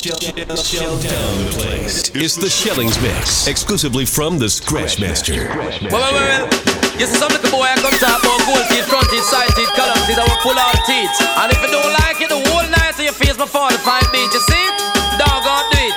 Shell down the place. It's the Shellings Mix, exclusively from the Scratchmaster. Well, well, well, well. You see some little boy I come talk about gold teeth, front teeth, side teeth, color teeth, I want full all teeth. And if you don't like it, the whole night to your face my 45 beat, you see? Dog on do it.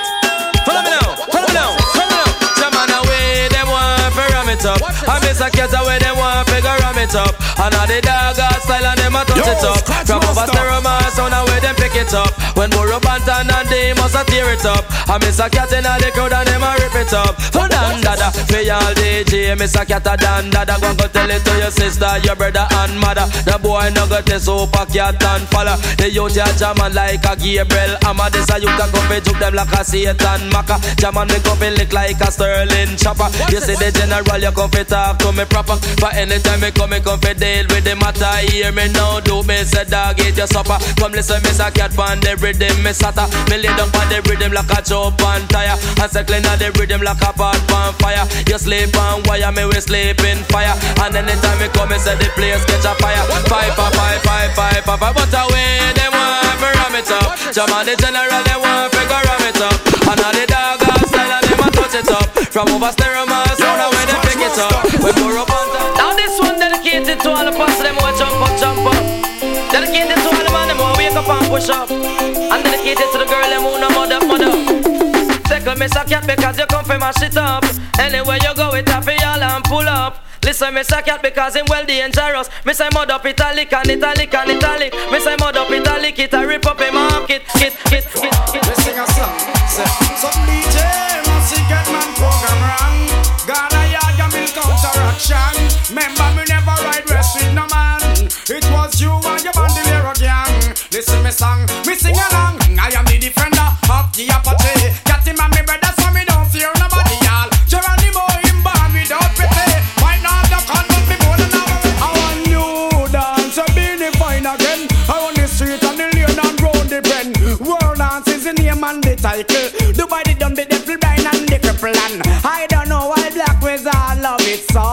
Follow me now, follow me now, follow me now. Some man away, them want to ram it up. I miss a cat away, them want to ram it up. And all the dog got style and them a touch it up. From over stereo sound away, them pick it up. When Burro Banton and they must a tear it up. I miss a cat in the crowd and them a rip it up. For dan dada, for y'all DJ, miss a cat a dan dada. Go and go tell it to your sister, your brother and mother. The boy no got this super cat and follow. The youth ya jamming like a Gabriel Amma. This a youth a come fi juke them like a Satan Maka. Jamming me come fi lick like a Sterling chopper. You see the general, you come fi talk to me proper. For anytime me come, me come fi deal with the matter. Hear me now, do me say dog eat your supper. Come listen, miss a cat pan the rhythm, me sata. Me lay down pan the rhythm like a chop on tire. And circling on the rhythm like a pot on fire. You sleep on wire, me we sleep in fire. And anytime me come, me say the place catch a fire. Five, five, five, five, five, five, five. But away, them want to ram it up. Jam on the general, they want to go ram it up. And all the dog style, and them a touch it up. From over stereo, man, sound away, they pick it up. We pour up on top. Now this one dedicated to all the past them who jump up, jump up. Dedicated to all the man them who wake up and push up. And dedicated to the girl them who no mother, mother. Second miss a cat because you come from my shit up. Anywhere you go, it happy y'all and pull up. Listen, miss a cat because him well dangerous. Miss I mud up italic and italic and italic. Miss I mud up italic, it a rip up him up, kit, kit, kit, kit, kit. Sing a song. Say, some DJ must get man program wrong. Ghana yard ya milk counteraction. Remember me never ride west with no man. It was song, me sing along. I am the defender of the Apache. Got him and me brother, so me don't fear nobody, y'all. Geronimo him born without pity. Might not the con, but me than now. I want you dance, so be the fine again. I on the street and the lane and round the pen. World dance is the name and the title. Dubai the dumb, the devil blind and the cripple and I don't know why black wizard love it so.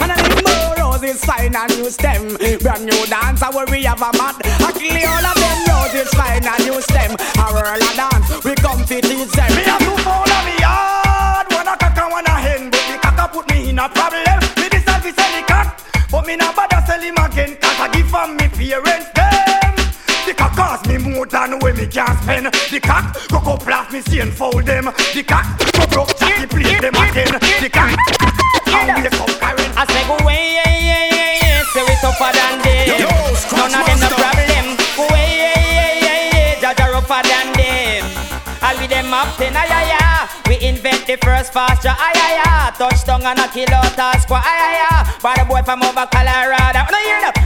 And I need more roses fine and new stem. Brand new dance, I we have a mad. I kill all of them roses fine and new stem. A whirl a dance, we come fit teach them. Me have to follow me hard. One a cock and one a hen, but the cock put me in a problem. Me decide to sell the cock, but me not bother sell him again. Cause I give from me parents them. The cock cost me more than when me can spend. The cock go go blast me see and fold them. The cock go broke Jackie play them again. The cock and wake up Karen. I say go away, yeah, yeah, yeah, yeah. Say we tougher than them. None of them them up ay, ay, ay. We invent the first fast ay, ay, ay. Touchdown and a kill out a squad, ay, ay. By the boy from over Colorado. No, hear? Them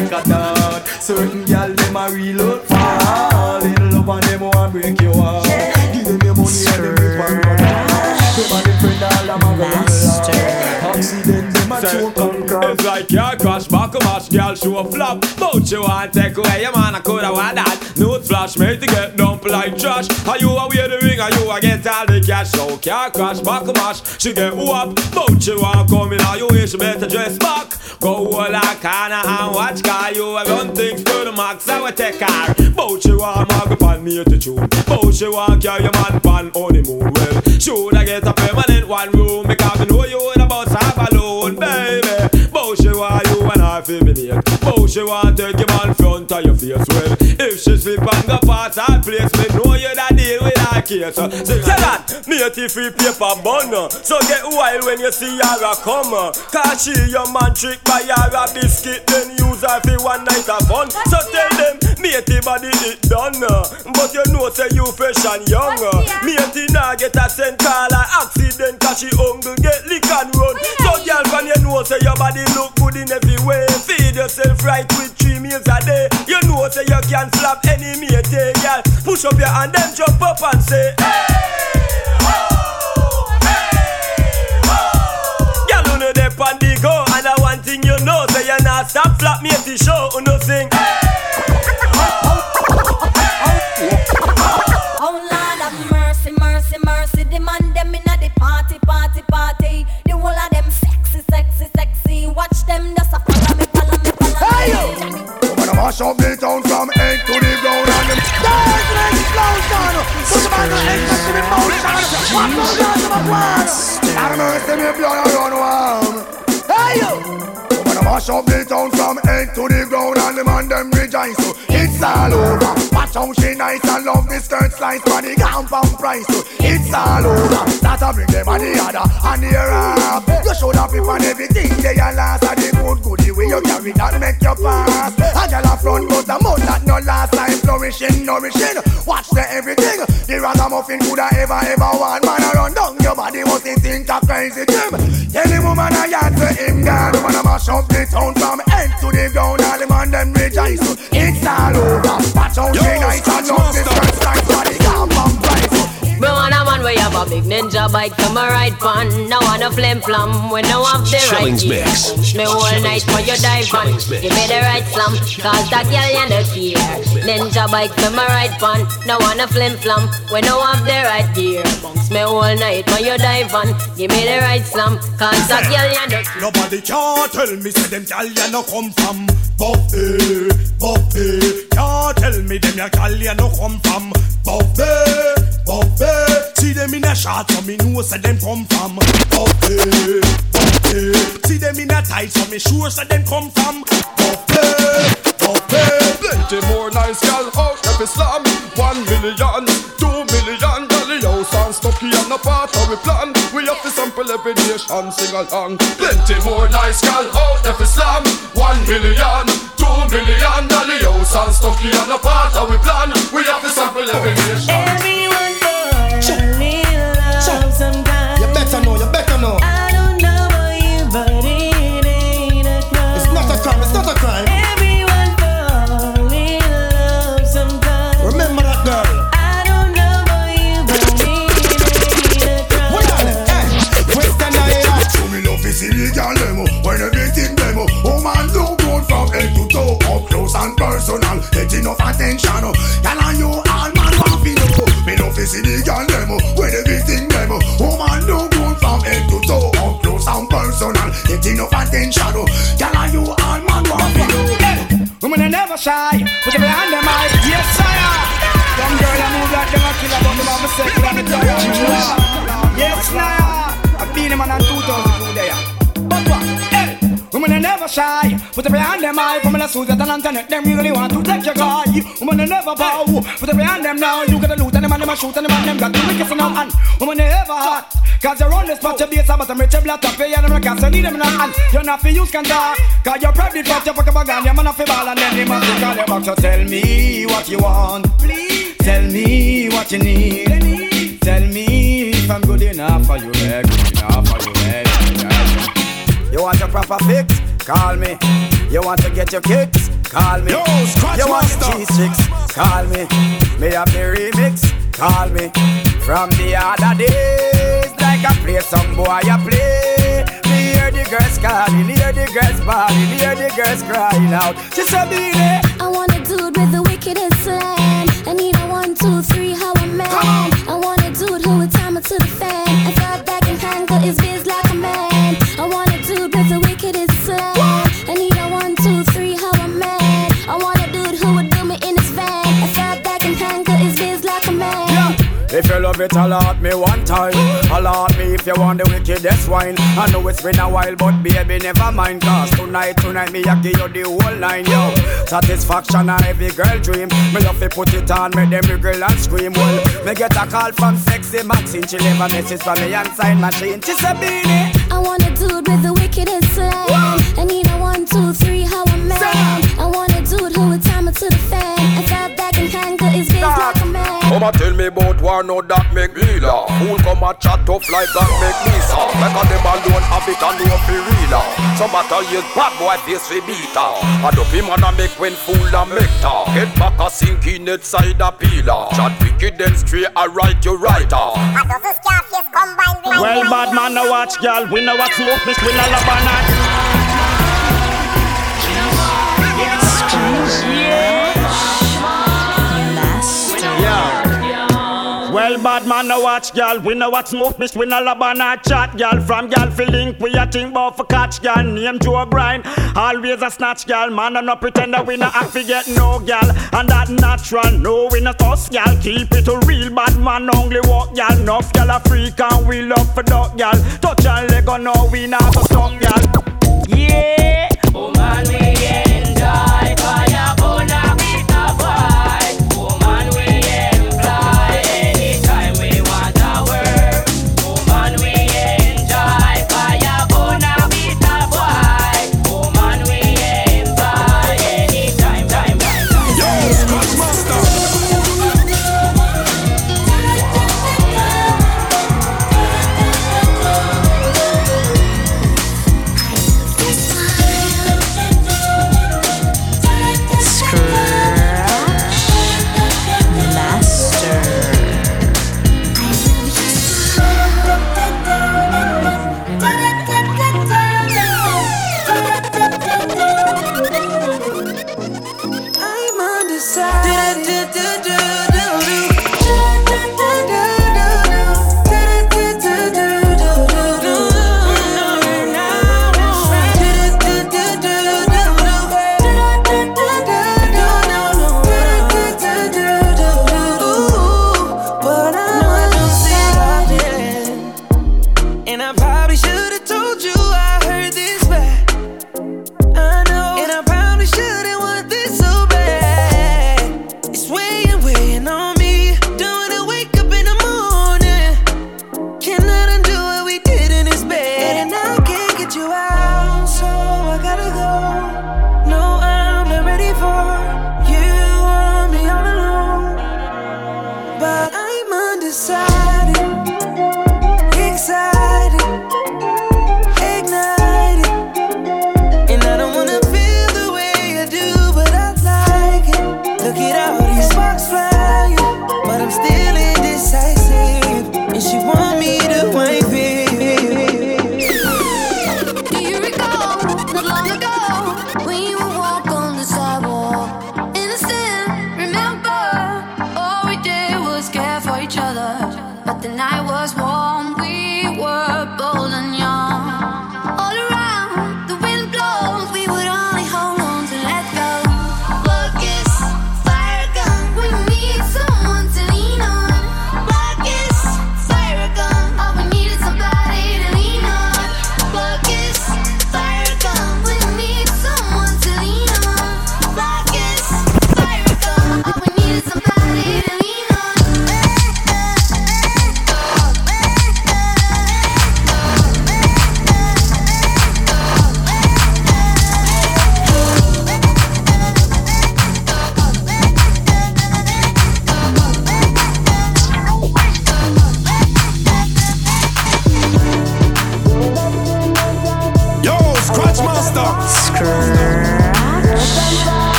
like a dart. Certain gal them a reload fall in love and them want break your heart. Give them your money and them rip and run. Them and them friend all a man go Accident them a choke and crash. It's like your crush, back a match, girl, show a flop. But you want take away your man, I coulda want that. Note flash, made to get dumped like trash. Are you a wear the ring, are you a get all the cash? So car crash, back a match, she get whoop. But you want come in, are you wish you better dress back. Go all like corner and watch car. You a run things to the max, I will take car. But you want mag upon me to tune. But you want carry your man pan honeymoon. Well, should I get a permanent one room? Because I know you would about half alone, baby. But she want you and I feel me near. But she want take your man front of your face. Well, if she slip and go past her place, me know you that deal with her case. Say that, matey free paper bun. Uh. So get wild when you see Yara come. Uh. Cause she your man trick by Yara biscuit, then use her for one night of fun. So tell them, matey body it done. Uh. But you know say you fresh and young. Matey nah get a cent call accident cause she hungry get lick and run. So girl can you know say your body look good in every way. Feed yourself right with three meals a day. You know say you can slap any mate, eh, girl. Push up your hand then jump up and say, hey, ho, hey, ho. You know they and I one thing you know, say you stop flap me at the show, you sing. Oh mash up the town from head to the ground and the man them rejoice. So it's all over. Watch how she nice and love the skirt slice for the compound price. So it's all over. Start to bring them on the other and the up. You should have on everything they are last. And the good good goodie way you carry that make you pass. A girl a front but the mouth that no last time flourishing, nourishing. Watch the everything. The ragamuffin could have ever, ever want. Man a run down your body must think a crazy dream. Tell the woman a yard to him, girl. Woman a mash up the town from end to the ground. All the man them rejoice. It's all over. Watch how she nice and love the skirt style want a man have a big ninja bike to my right pan. No want a flim flam when no have the right Shellings gear. mix. Me whole night for your dive on. Mix. Give me the right slam, cause that girl you no care. Ninja bike to my right pan. No want a flim flam when no have the right gear. Bounce me whole night for your dive on. Give me the right slam, cause that girl you no care. Nobody can tell me say them gal ya no come from Buffy, Buffy. Can't tell me them ya gal ya no come from Buffy, Buffy. See them in a shot so me know say them come from Buffy, Buffy. See them in a tight so me sure say them come from Buffy. Plenty more nice gal oh, out every slam. One million, two million, house and Stucky and a part of we plan. We have to sample every nation, sing along. Plenty more nice gal out every slam. One million, two million, dolly house and Stucky and a part of we plan. We have to sample every nation. Everyone only loves some and personal. Get enough attention. Girl and you all man want to know. Me love is illegal demo. When everything demo. Oh man, do good from head to toe. Up close and personal. Get enough attention. Girl and you all man want to know. Women are never shy. Never shy. Put your hand them high. Women are Susan and Antoinette. Them really want to take your guy. Women are never bow. Put your hand them now. You get a loot and them and them a shoot and them and them got the wicked in hand. Women are ever hot. Cause you're on this spot, your base, but I'm rich, black, top, and I'm a cast, I need them in a hand. You're not for use can talk. Cause you're probably fat, you fuck up a gun, you're man off ball, and then they must call your box. So tell me what you want. Please. Tell me what you need. Tell me if I'm good enough for you, eh, good enough for you, eh. You want a proper fix? Call me. You want to get your kicks? Call me. Yo, Scratch you want Master. the cheese chicks? Call me. May have the remix? Call me. From the other days, like I play some boy, I play. Me hear the girls calling, hear the girls bawling, hear the girls crying out. She said, "Be. I want a dude with the wickedest slam. It, alert me one time. Alert me if you want the wickedest wine. I know it's been a while, but baby, never mind. Cause tonight, tonight, me, I give you the whole nine, yo. Satisfaction, a every girl dream. Me love to put it on, make them wiggle and scream. Well, me get a call from sexy Maxine. She leave a message for me and sign machine. She said, Beenie. I want a dude with the wickedest slang. I need a one, two, three, how I'm man. I want Come and tell me about war, no that make me laugh. Fool come and chat tough like that make me soft. Like a them alone have it and no fi real Some matter use bad boy face fi beater. And up him and a make when fool and make talk. Get back a sink in side a peeler. Chat wicked then straight a right you right off. Well, bad man, no watch, girl. We know what smoke, miss, we no love Well, bad man, no watch, girl. We know what smoke, miss, we no love or not chat, girl. From girl, fi link, we a think bout for catch, girl. Name Joe Grind, always a snatch, girl. Man, I no pretend that we no act fi get no, girl. And that natural, no, we no toss, girl. Keep it a real bad man, only walk, girl. Enough, girl, a freak and we love for dog, girl. Touch and leg on, no, we not go stop, girl. Yeah. Oh man, we the night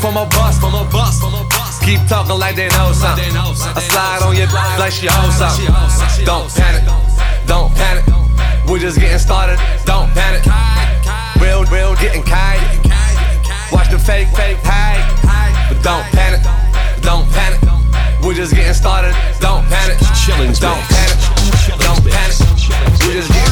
from a bus, from a bus, from a bus. Keep talking like they know something. I slide on your like she holds something. Don't panic, don't panic. We're just getting started. Don't panic. Real, real, getting kite. Watch the fake, fake, hide. But don't panic, don't panic. We're just getting started. Don't panic. Don't panic. Don't panic. We're just getting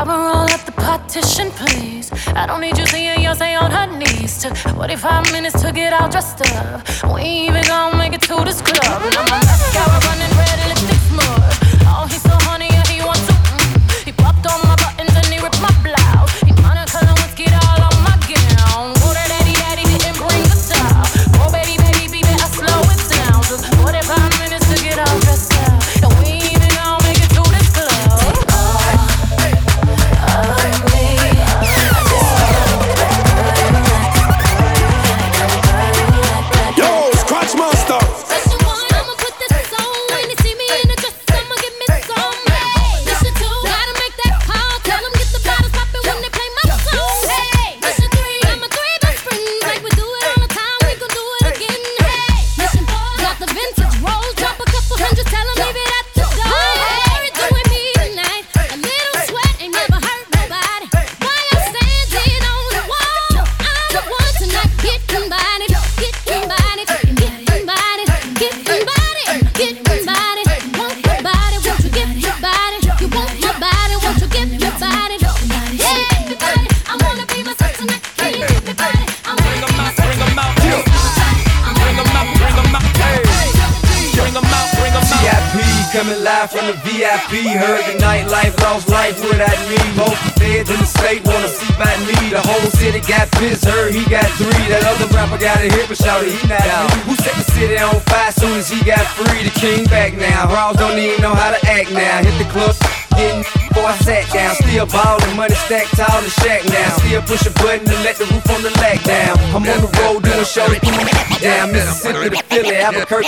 Papa, roll up the partition, please. I don't need you seeing Yoncé on her knees. Took 45 minutes to get all dressed up. We ain't even gonna make it to this club. Now my left got running red.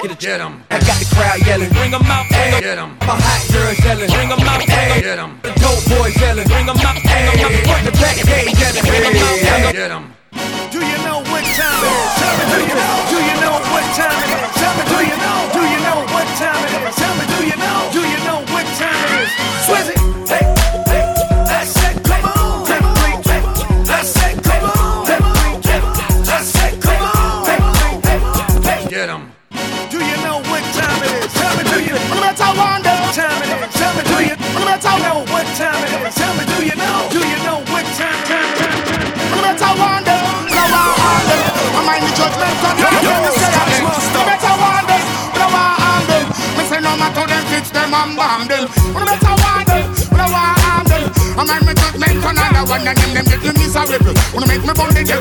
Get him! Get him!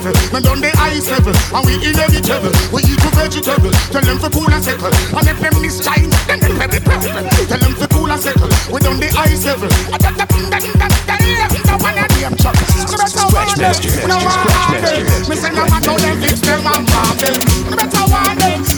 level, men on the ice level, and we inevitable. We eat the vegetable, tell them for cool and settle. And if them miss China, then they pebble, pebble, Tell them for cool and settle, we on the ice level. I got the pin, then that, then left, the one and them chop. So that's how I do. No one harder. Me say no man know them, fix them and bomb them. No better one them.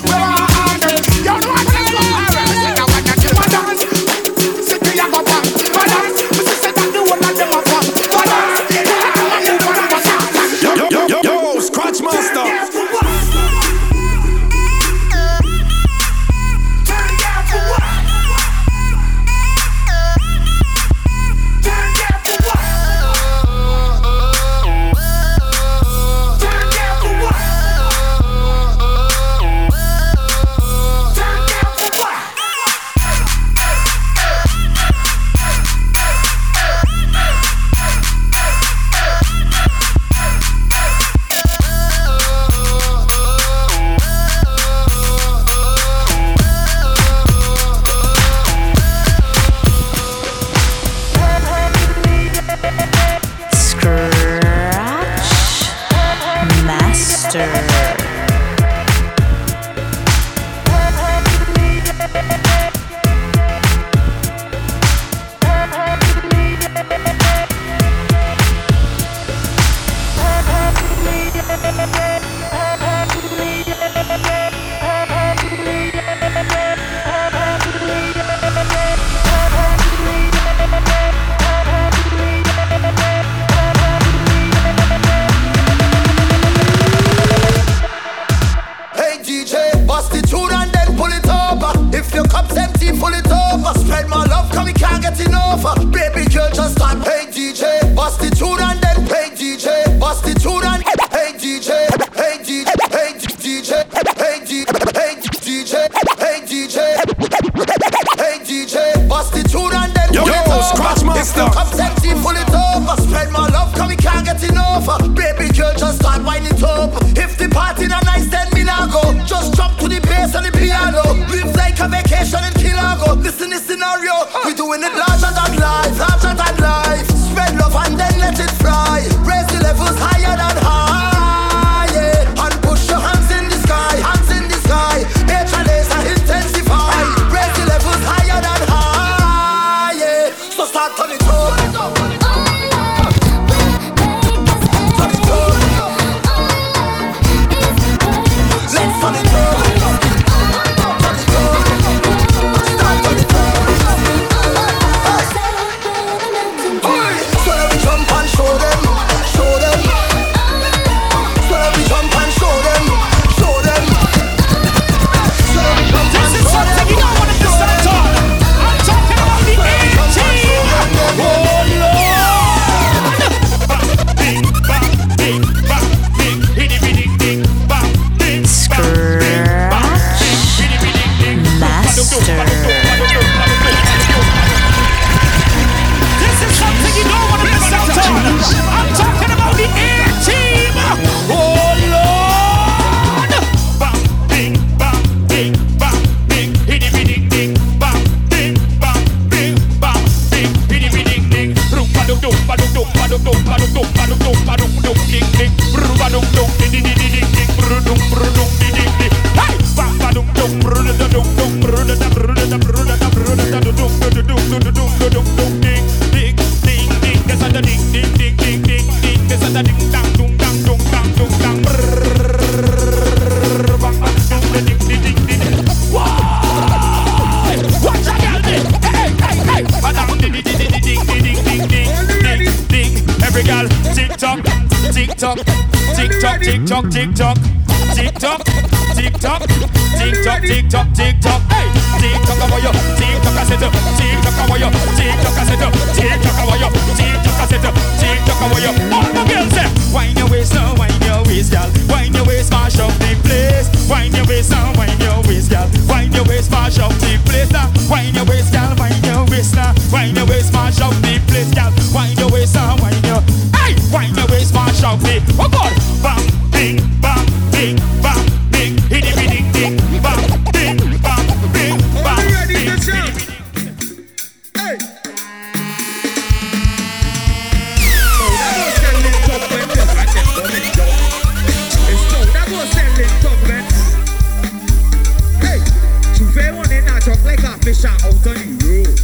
out on the road.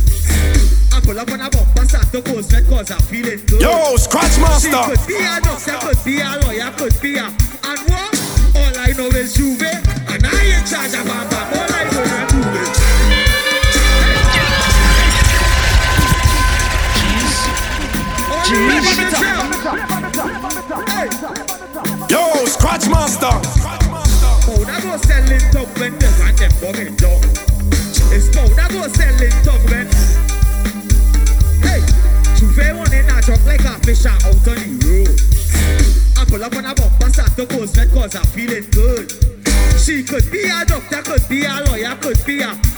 I pull up on a start to cause I feel it. Yo, Scratch Master! She could be a could be a lawyer, could be a... And what? All I know is Juve, and I in charge of my mom. All I know is Juve. Yo, Scratch Master! Oh, that was selling top when them down. special out on the road. I pull up on a bumper, at the postman cause I'm feeling good. She could be a doctor, could be a lawyer, could be a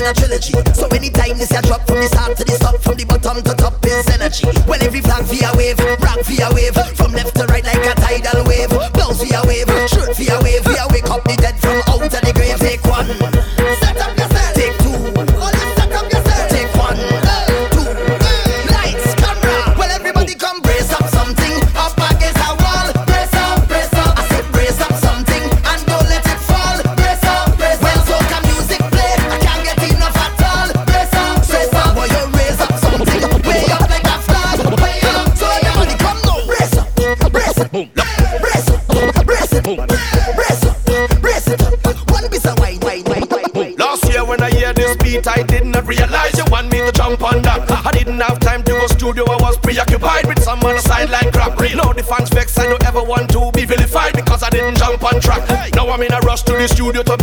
in a trilogy. So anytime this a drop from the start to the top, from the bottom to top is energy. When every flag via wave, rock via wave, from left to right like a tidal wave, blows via wave, shirt via wave, we wake up the dead from out of the never want to be vilified because I didn't jump on track. Now I'm in a rush to the studio to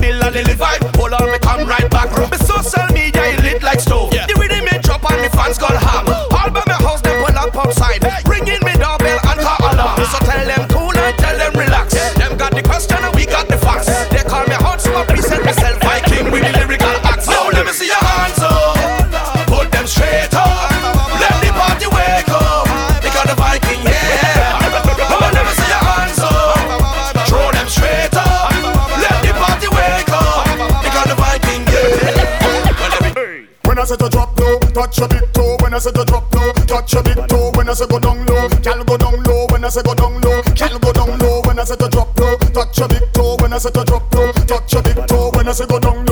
say go down low, girl go down low. When I say to drop low, touch your big toe. When I say to drop low, touch your big toe. When I say go down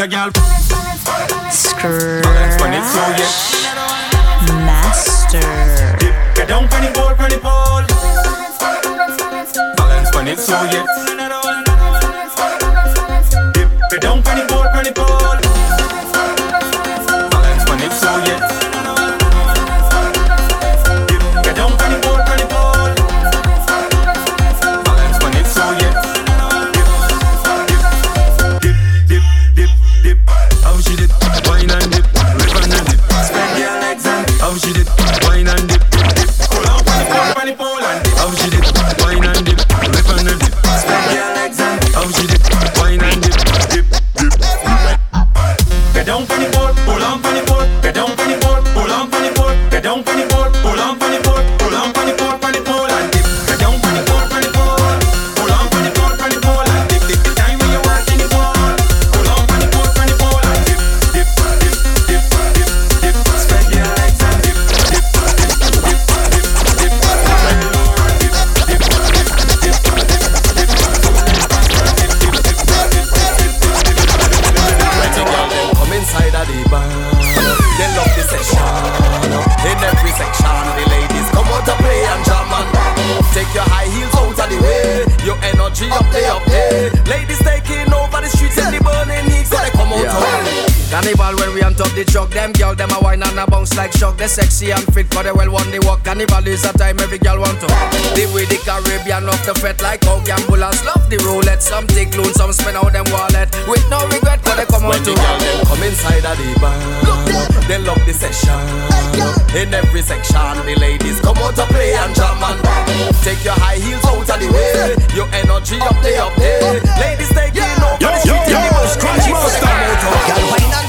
your girl. Screw. Ladies taking Cannibal when we on top the truck, them girl them a wine and a bounce like shock. They sexy and fit, for the well one they walk. Cannibal is a time every girl want to. Live with the Caribbean off the fat like how gamblers love the roulette. Some take loan, some spend out them wallet with no regret, For they come when out the to. Girl them come inside of the bar, they love the session. In every section, the ladies come out to play and jam and take your high heels out of the way. Your energy up there, up there. Ladies taking over. Yo, yo, yo, scratch master. Girl, why not?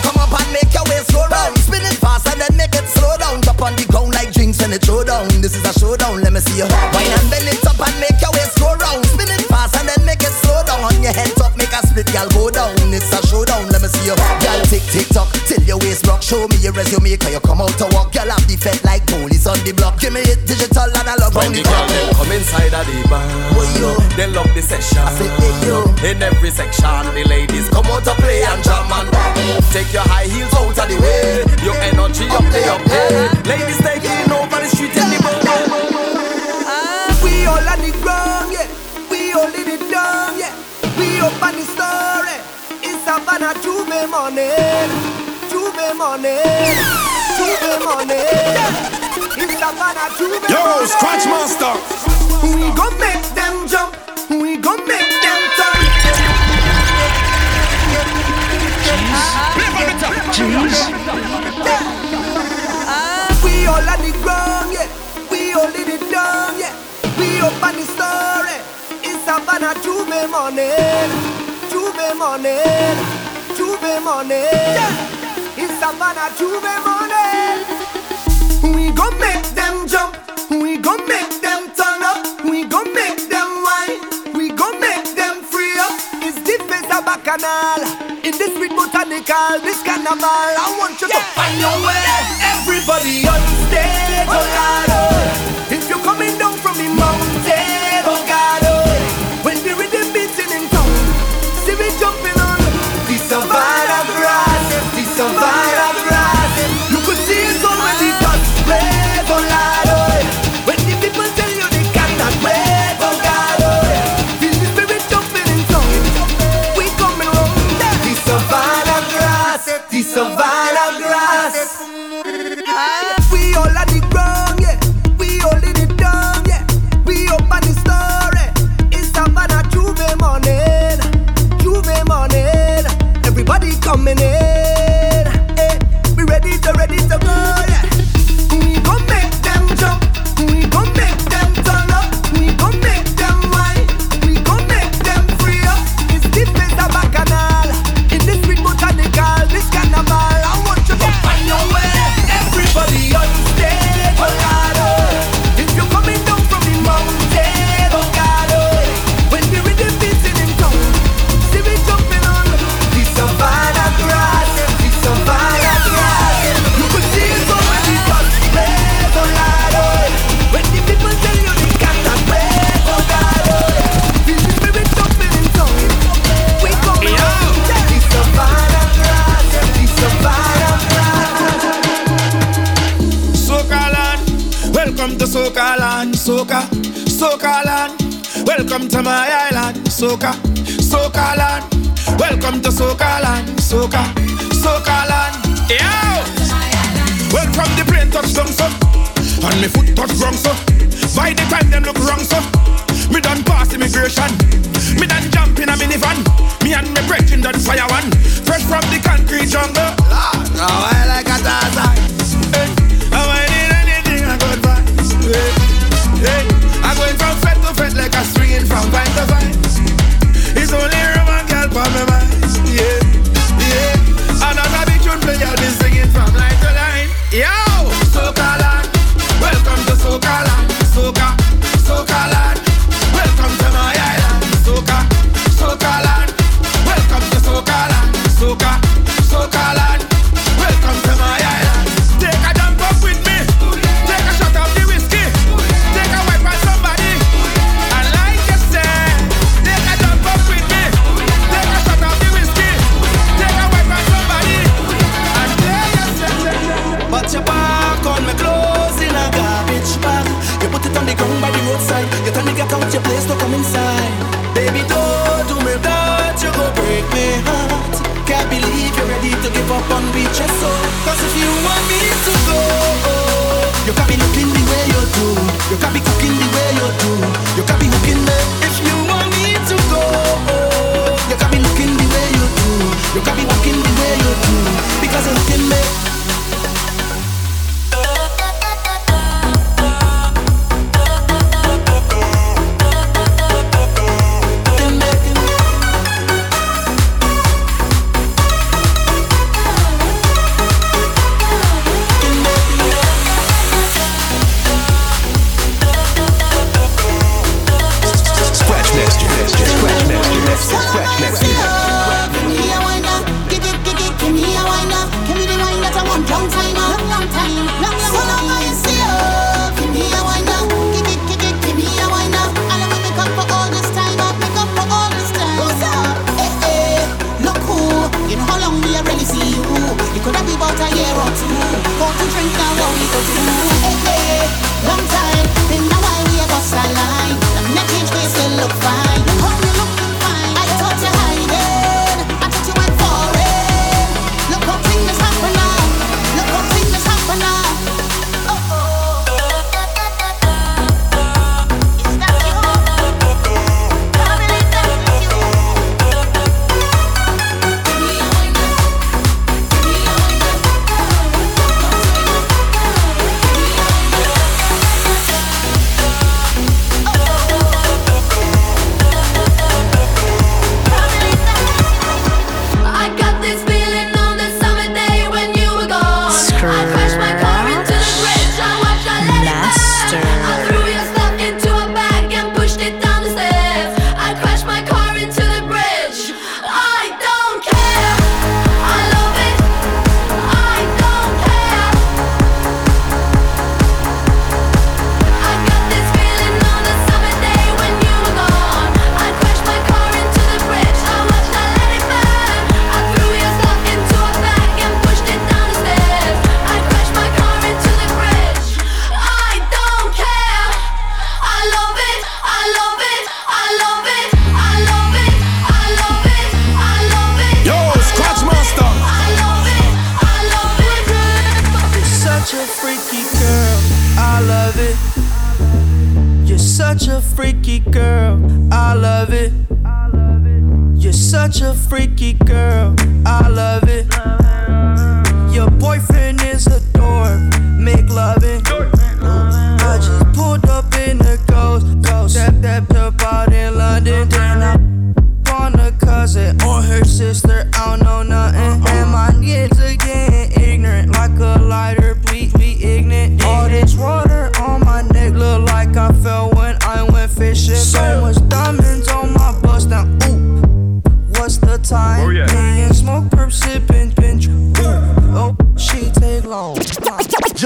then make it slow down. Drop on the ground like drinks when it throw down. This is a showdown. Let me see you wine and bend it up and make your waist go round. Spin it fast and then make slow down on your head, up, make a split, girl, go down. It's a showdown, let me see you. Girl, tick, tick, tock, till your waist rock. Show me your resume, cause you come out to walk. Girl, I'm defect like police on the block. Give me it digital and I love on the girl, them come inside of the bar. Oh, yo. They love the session. I say, hey, yo. In every section, the ladies come out to play and jam and Take your high heels out of the way. Your energy up, up up there. Ladies, taking over the street in the bar. We up on the story. It's Havana J'ouvert morning, J'ouvert morning, J'ouvert morning. It's Havana J'ouvert Yo, morning. Scratch Master. We gon' make them jump. We gon' make them turn. Jeez We all on the ground, yeah. We all in it down, yeah. We up on the story. Havana J'ouvert morning, J'ouvert morning, J'ouvert morning. It's Havana J'ouvert morning. We gon' make them jump. We gon' make them turn up. We gon' make them whine. We gon' make them free up. It's the face of bacchanal. In this sweet botanical, this carnival. I want you to find your way. Everybody on stage, oh God, oh. If you're coming down from welcome to my island, Soca, Soca land, welcome to Soca land, Soca, Soca land, yo. Welcome the plane touchdown so, and me foot touch ground so. By the time them look wrong so, me done pass immigration, me done jump in a minivan, me and me brethren done fire one, fresh from the concrete jungle. Lord, now I like a Tarzan. Hey, I'm anything I got. Hey, hey, I'm going from fed to fed like a swinging from vine love it. You're such a freaky girl. I love it. Your boyfriend is a dork. Make love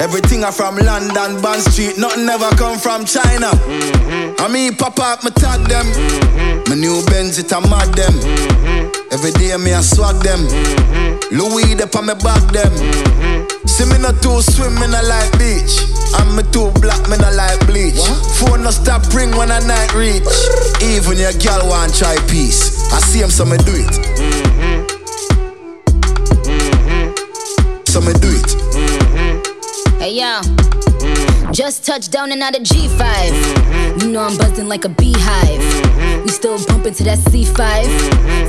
Mm-hmm. Everything I from London, Bond Street, nothing ever come from China. Mm-hmm. I mean, pop up, me tag them. Mm-hmm. My new Benz, it a mad them. Mm-hmm. Every day me I swag them. Louis, they on me back them. See me not too swim, me not like beach. I'm me too black, me not like bleach. What? Phone no stop ring when I night reach. Even your girl want try peace. I see him, so me do it. Mm-hmm. So me do it. Hey yo, just touched down and out of G5. You know I'm buzzing like a beehive. We still bumping to that C5.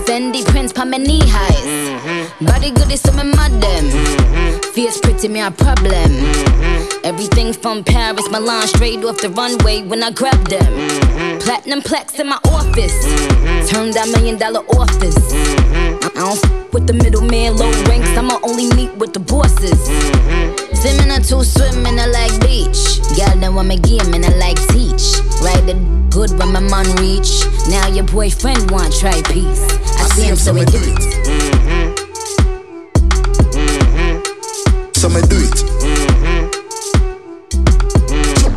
Fendi prints, pa my knee highs. Body good is some mad them. Fierce pretty me a problem. Everything from Paris, Milan, straight off the runway when I grab them. Platinum plaques in my office. Turn that million dollar office. I don't f with the middleman, low ranks. I'ma only meet with the bosses. Swimming or two swimming, I like beach. Girl, then want me game and I like teach. Ride the good when my man reach. Now your boyfriend want try peace. I, I see him, so he do it. So me do it.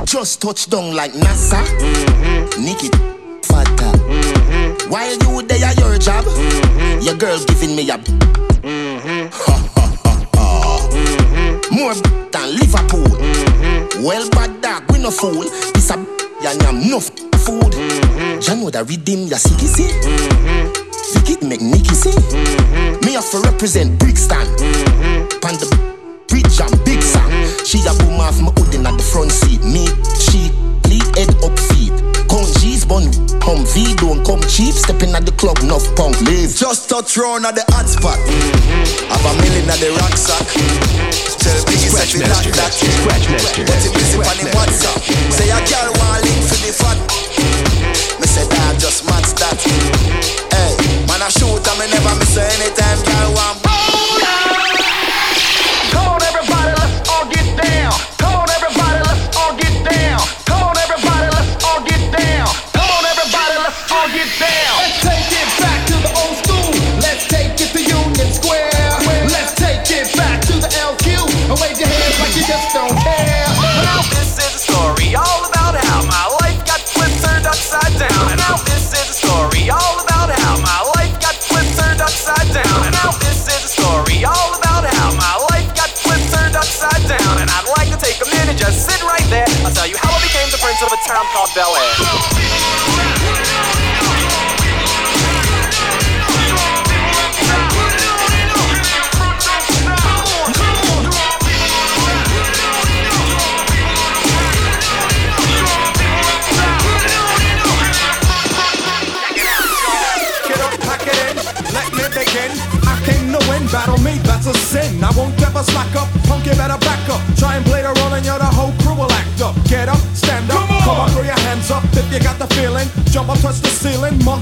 Just touch down like NASA. Mm-hmm. Nick it, fatter. Mm-hmm. While you there at your job, mm-hmm. your girl giving me a. More than Liverpool. Mm-hmm. Well, bad dog, we no fool. This a and I'm enough food. Mm-hmm. You know that redeem your see mm-hmm. Vicky make Nicky see. Mm-hmm. Me have to represent Brixton. Mm-hmm. Pan the bridge and big song. She a boom off my hood in at the front seat. Me, she, head up feet. Count G's bun, come V, don't come cheap. Stepping at the club, enough punk leave. Just touch round at the hot spot. Have a million at the rucksack. Tell Biggie say fi that that. Scratch master. But he busy on him WhatsApp. Say a girl want link for the fat. Me say that just match that. Hey, man I shoot and me never miss anytime girl want. Come just don't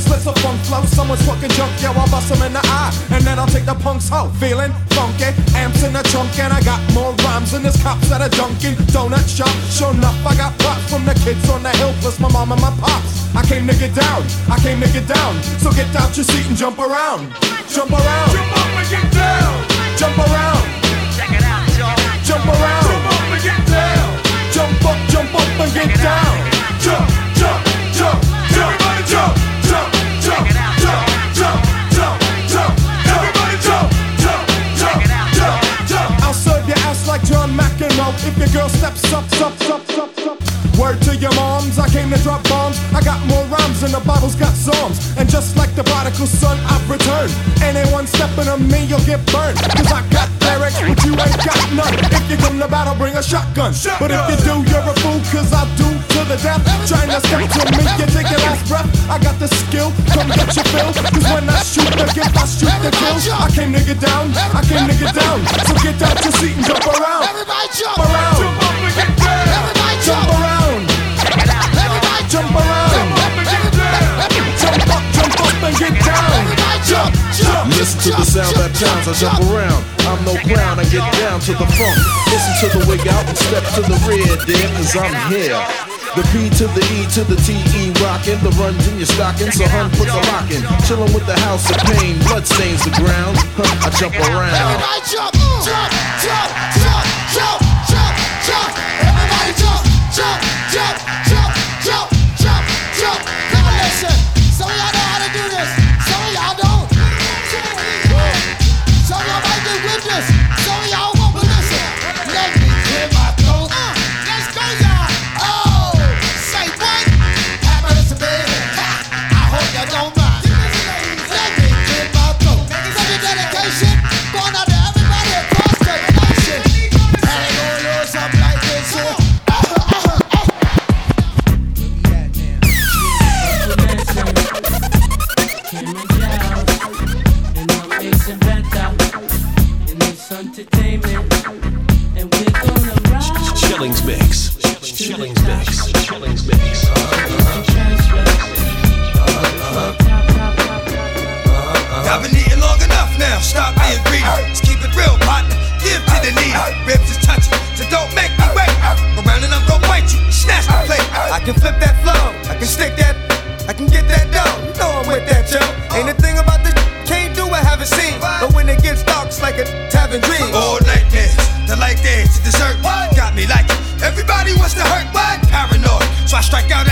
ceiling. Monks, a funk flow. Someone's fucking junk, yo, I'll bust them in the eye. And then I'll take the punks out. Feeling funky, amps in the trunk, and I got more rhymes than this cops that are junking. Donut shop, sure enough, I got props from the kids on the hill, plus my mom and my pops. I came to get down, I came to get down. So get out your seat and jump around. Jump around. Jump up and get down. Jump around. Check it out, y'all. Jump around. Jump up and get down. Jump up, jump up and get down. If your girl steps up, up, up, up, up. Word to your moms, I came to drop bombs. I got more rhymes than the Bible's got psalms. And just like the prodigal son, I've returned. Anyone stepping on me, you'll get burned. Cause I got lyrics, but you ain't got none. If you come to battle, bring a shotgun. But if you do, you're a fool, cause I do to the death. Trying to step to me, you take your last breath. I got the skill, come get your fill. Cause when I shoot the gift, I shoot the kill. I came to get down, I came to get down. So get out your seat and jump around. Everybody jump around. Jump up and get down. Everybody jump around. Everybody jump around. Jump up and get down. Jump up, and get down. Jump, jump. Listen to the sound that pounds, I jump around. I'm no clown, I get down to the funk. Listen to the wig out and step to the rear, dear, cause I'm here. The P to the E to the T E rockin', the runs in your stocking, so hun put the lock in. Chillin' with the house of pain, blood stains the ground. Huh, I jump around. Everybody jump, jump, jump, so I strike out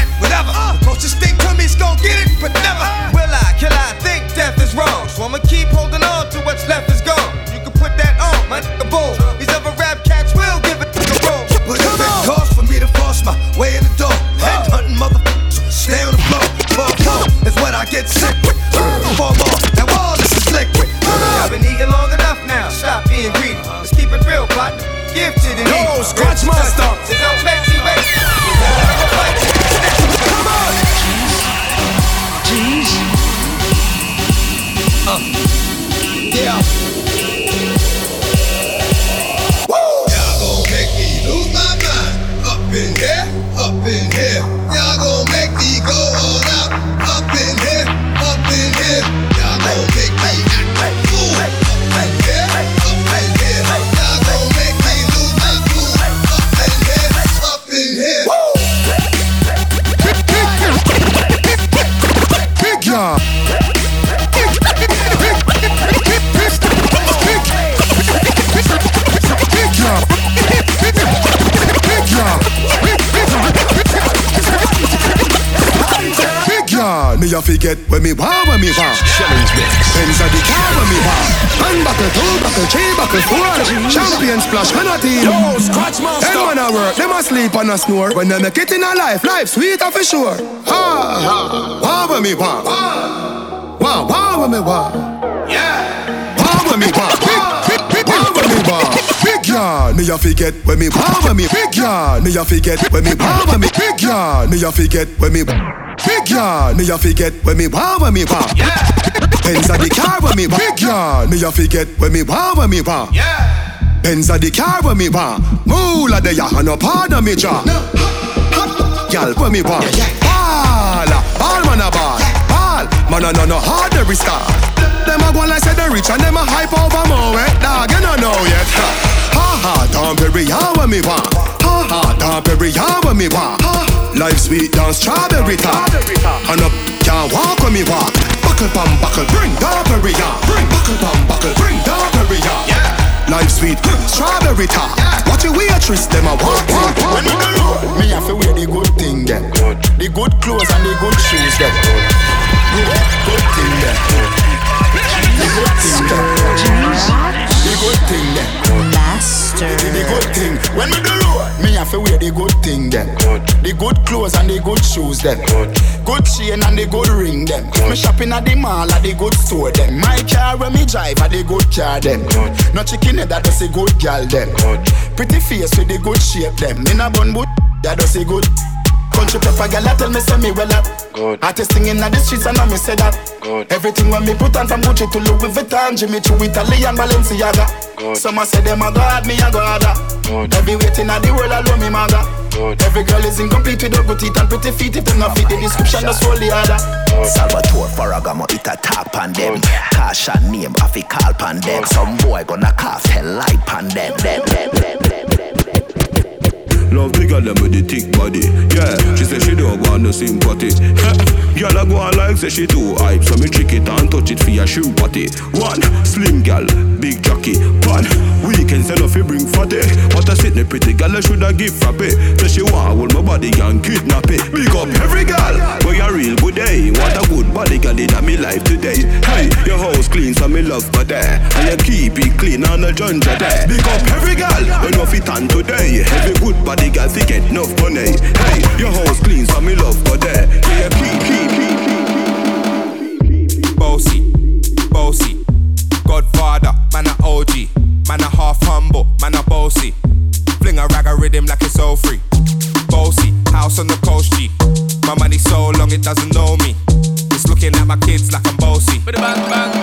when me want, when me want. Shellings Mix. Benz a the car when me want. One buckle, two buckle, three buckle, four. Champion splash, when a team. Yo, Scratch Master. Them man a work, them a sleep and a snore. When they make it in a life, life sweeter for sure. Ha ha. Want when me want. Want, want when me want. Yeah. Want when me want. Want when me want. Big yard, me a forget when me want when me. Big yard, me a forget when me want when me. Big yard, me a forget when me. Big yard, me a forget when me want when me want. Yeah. Benz a the car when me. Big yard, me a forget when me want when me want. Yeah. Benz a the car when me want. Moolah the ya and no pardon me jaw. Gal when me want. Ball, ball man a ball. Ball, man a no no hard every star. Them a go like say they rich and them a hype over more. Eh? Dog, you no know yet. Ha ha, ha Dom Pérignon when me want. Ha ha, Dom Pérignon when me want. Ha. Life sweet down strawberry top. And up can't walk when me walk. Buckle pam buckle, bring Dom Pérignon. Bring buckle pam buckle, bring Dom Pérignon. Yeah. Life sweet, strawberry top. Watch your waitress, them a walk, walk, walk. When me go low, me have to wear the good thing them. The good clothes and the good shoes them. Good, good thing them. The good thing them. The good thing them. Master. The good thing. When me do low, me have to wear the good thing them. The good clothes and the good shoes them. Good chain and the good ring them. Me shopping at the mall at the good store them. My car when me drive at the good car them. No chicken head that does a good gal them. Pretty face with the good shape them. In a bun boot that does a good. Country pepper gal that tell me say me well up. Good. Artist singing in the streets and know me say that. Good. Everything when me put on from Gucci to Louis Vuitton, Jimmy Choo, Italian Balenciaga. Good. Some a say them a god, me a god. Good. Every waiting at the world alone me maga. Good. Every girl is incomplete with ugly teeth and pretty feet. If them not fit the description, that's all the other. Salvatore Ferragamo it a tap on them Cash and name off a call pan them Some boy gonna cast hell light pan them them, them, them, them, them. Love the girl them with the thick body. Yeah, she say she don't want no sympathy. girl I go on like say she too hype, so me trick it and touch it for your shoe party. One slim girl, big jockey. One weekend send off you bring fatty. What a sitting pretty girl I shoulda give frappe. Say she want hold my body and kidnap it. Big up every girl, boy you real good day. What a good body girl in me life today. Hey, your house clean so me love for there, and you keep it clean on the junja there. Big up every girl, when you fit on today. Every good body girl fi get enough money. Hey, your house clean so me love for there. Yeah, keep, keep, keep. keep, Bossy, bossy, Godfather, man a OG, man a half humble, man a bossy. Fling a rag a rhythm like it's all free. Bossy, house on the coast G. My money so long it doesn't know me. It's looking at my kids like I'm bossy. Bang bang bang,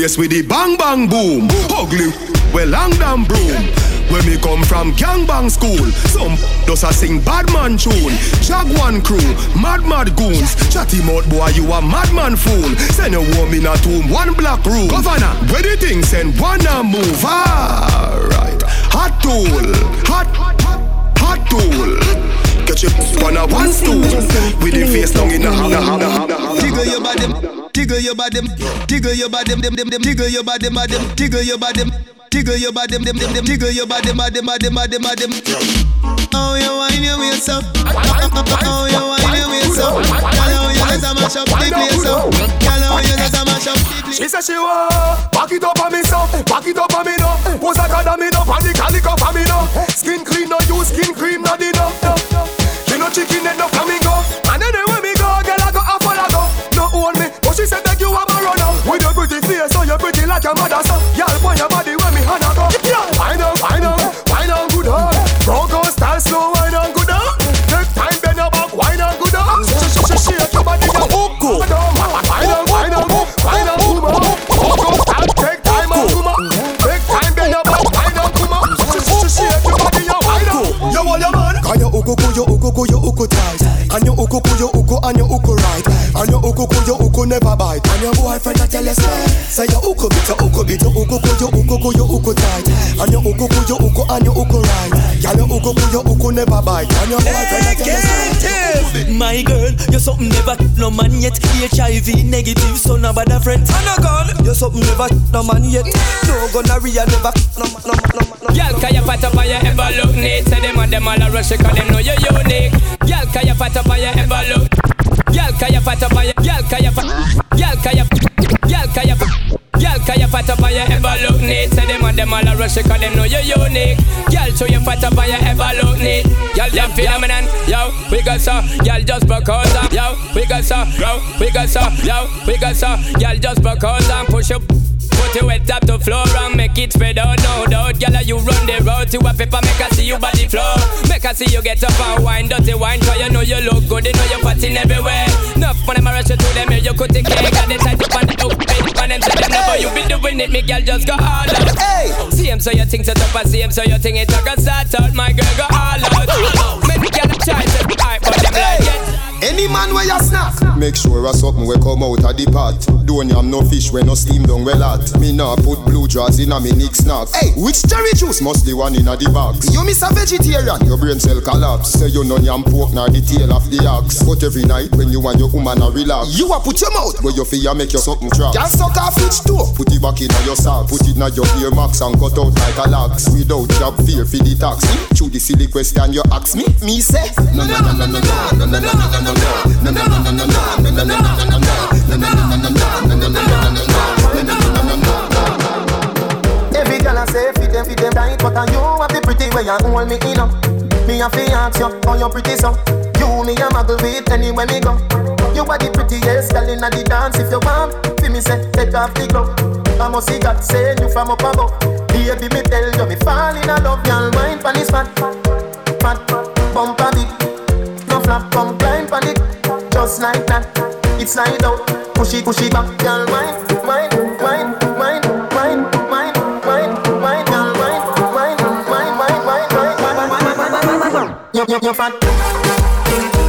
place with the bang bang boom. Ugly, well long damn broom. When we come from gangbang school, some does a sing bad man tune. Jaguan crew, mad mad goons. Chatty mouth boy, you a madman fool. Send a woman a tomb, one black room. Governor, where the one and move. Alright, hot tool, hot, hot tool. catch your on a one stool with the face down in the hand. Tiggle your body, tiggle your body, tiggle your body, dem dem dem, tiggle your body, madam, tiggle your body, tiggle your body, dem dem dem, tiggle your body, madam, madam, madam, madam. Oh, you wine your waist up, oh, you wine your waist up. Girl, how you just mash up the place up, girl, how you just mash up the place. She said she want Back it up on me so Back it up on me no Pose a dummy no Pan the calico for me no Skin clean no use skin cream no di no no no She no chicken head no flamingo And anywhere me own me But she said that you a borrow now With your pretty face So you're pretty like your mother so. Y'all point your body when me hand a go. Yeah Wine on wine on Wine on good on Bronco style slow Wine on good on Take time bend your back Wine on good on Sh- sh- sh- Shake your body girl Uku Wine on wine on Wine on good on Bronco style Take time on come on Take time bend your back Wine on come on Sh- sh- sh- Shake your body you wine on You want your man. Kan your uku ku your uku ku your uku tight. And your uku your your boyfriend a tell you say Say your uku bit your uku bit your uku ku your uku ku your uku tight And your uku ku your uku and your uku right Girl, your uku ku, your uku never bite. And your boyfriend a tell you My girl, you're something never no man yet. HIV negative, so no bad friend. And a girl, you're something never no man yet. No gonorrhea never no no no no. Girl, can you fat up on your ever look neat? Say them and them all a rush, cause them know you're unique. Girl, can you fat up on your ever look? You fat up on your? Girl, can you fat? Girl, can you? Girl, can you? Girl, can you ever look neat? Say them and them all a rush, cause them know you're unique. Girl, show you fat up on ever look neat. Girl, them phenomenon, yo, we got so. Girl, just because, uh, yo, we got so, yo, we got so, yo, we got so. Girl, just because I'm push up. Put your head up to floor and make it spread out, no doubt. Girl, you run the road to a paper, make I see you body flow. Make I see you get up and wine, dirty wine, cause you know you look good, you know you're fatting everywhere. Enough when I'm rush you to them, you could take care, got the tight up on the hook, and them say them never you be doing it, me girl just go all out. Hey, see him so you think so tough, see him so you think it, I can start out, my girl go all out. Make girl try to Any man where you snack Make sure a something we come out of the pot Don't yam no fish when no steam down well hot Me nah put blue jaws in a me nick snack Hey, which cherry juice must the one in a the box? You miss a vegetarian, your brain cell collapse Say you no yam pork nor the tail of the ox But every night when you and your woman a relax You a put your mouth where you feel make your something trap Can suck off each toe Put it back in your sock Put it in your ear max and cut out like a lax Without job fear for the tax Through the silly question you ask me Me say No no no no no no no no no no no Every girl I say fit them, fit them tight, but I you have the pretty way you hold me in up. Me have to ask you how you pretty so. You me a muggle with anywhere me go. You are the prettiest girl inna the dance. If you want, feel me say take off the glove. I must see God send you from up above. Baby, me tell you me fall in love, girl. Mind pon this fat, fat, bump a. No flap, come just like that. It's slide out, push it, push it back, girl. Mind, mind, mind, mind, mind, mind, mind, mind, girl. Mind, mind, mind, mind, mind, mind, mind, mind, mind, mind, mind, mind. You, you, you fat.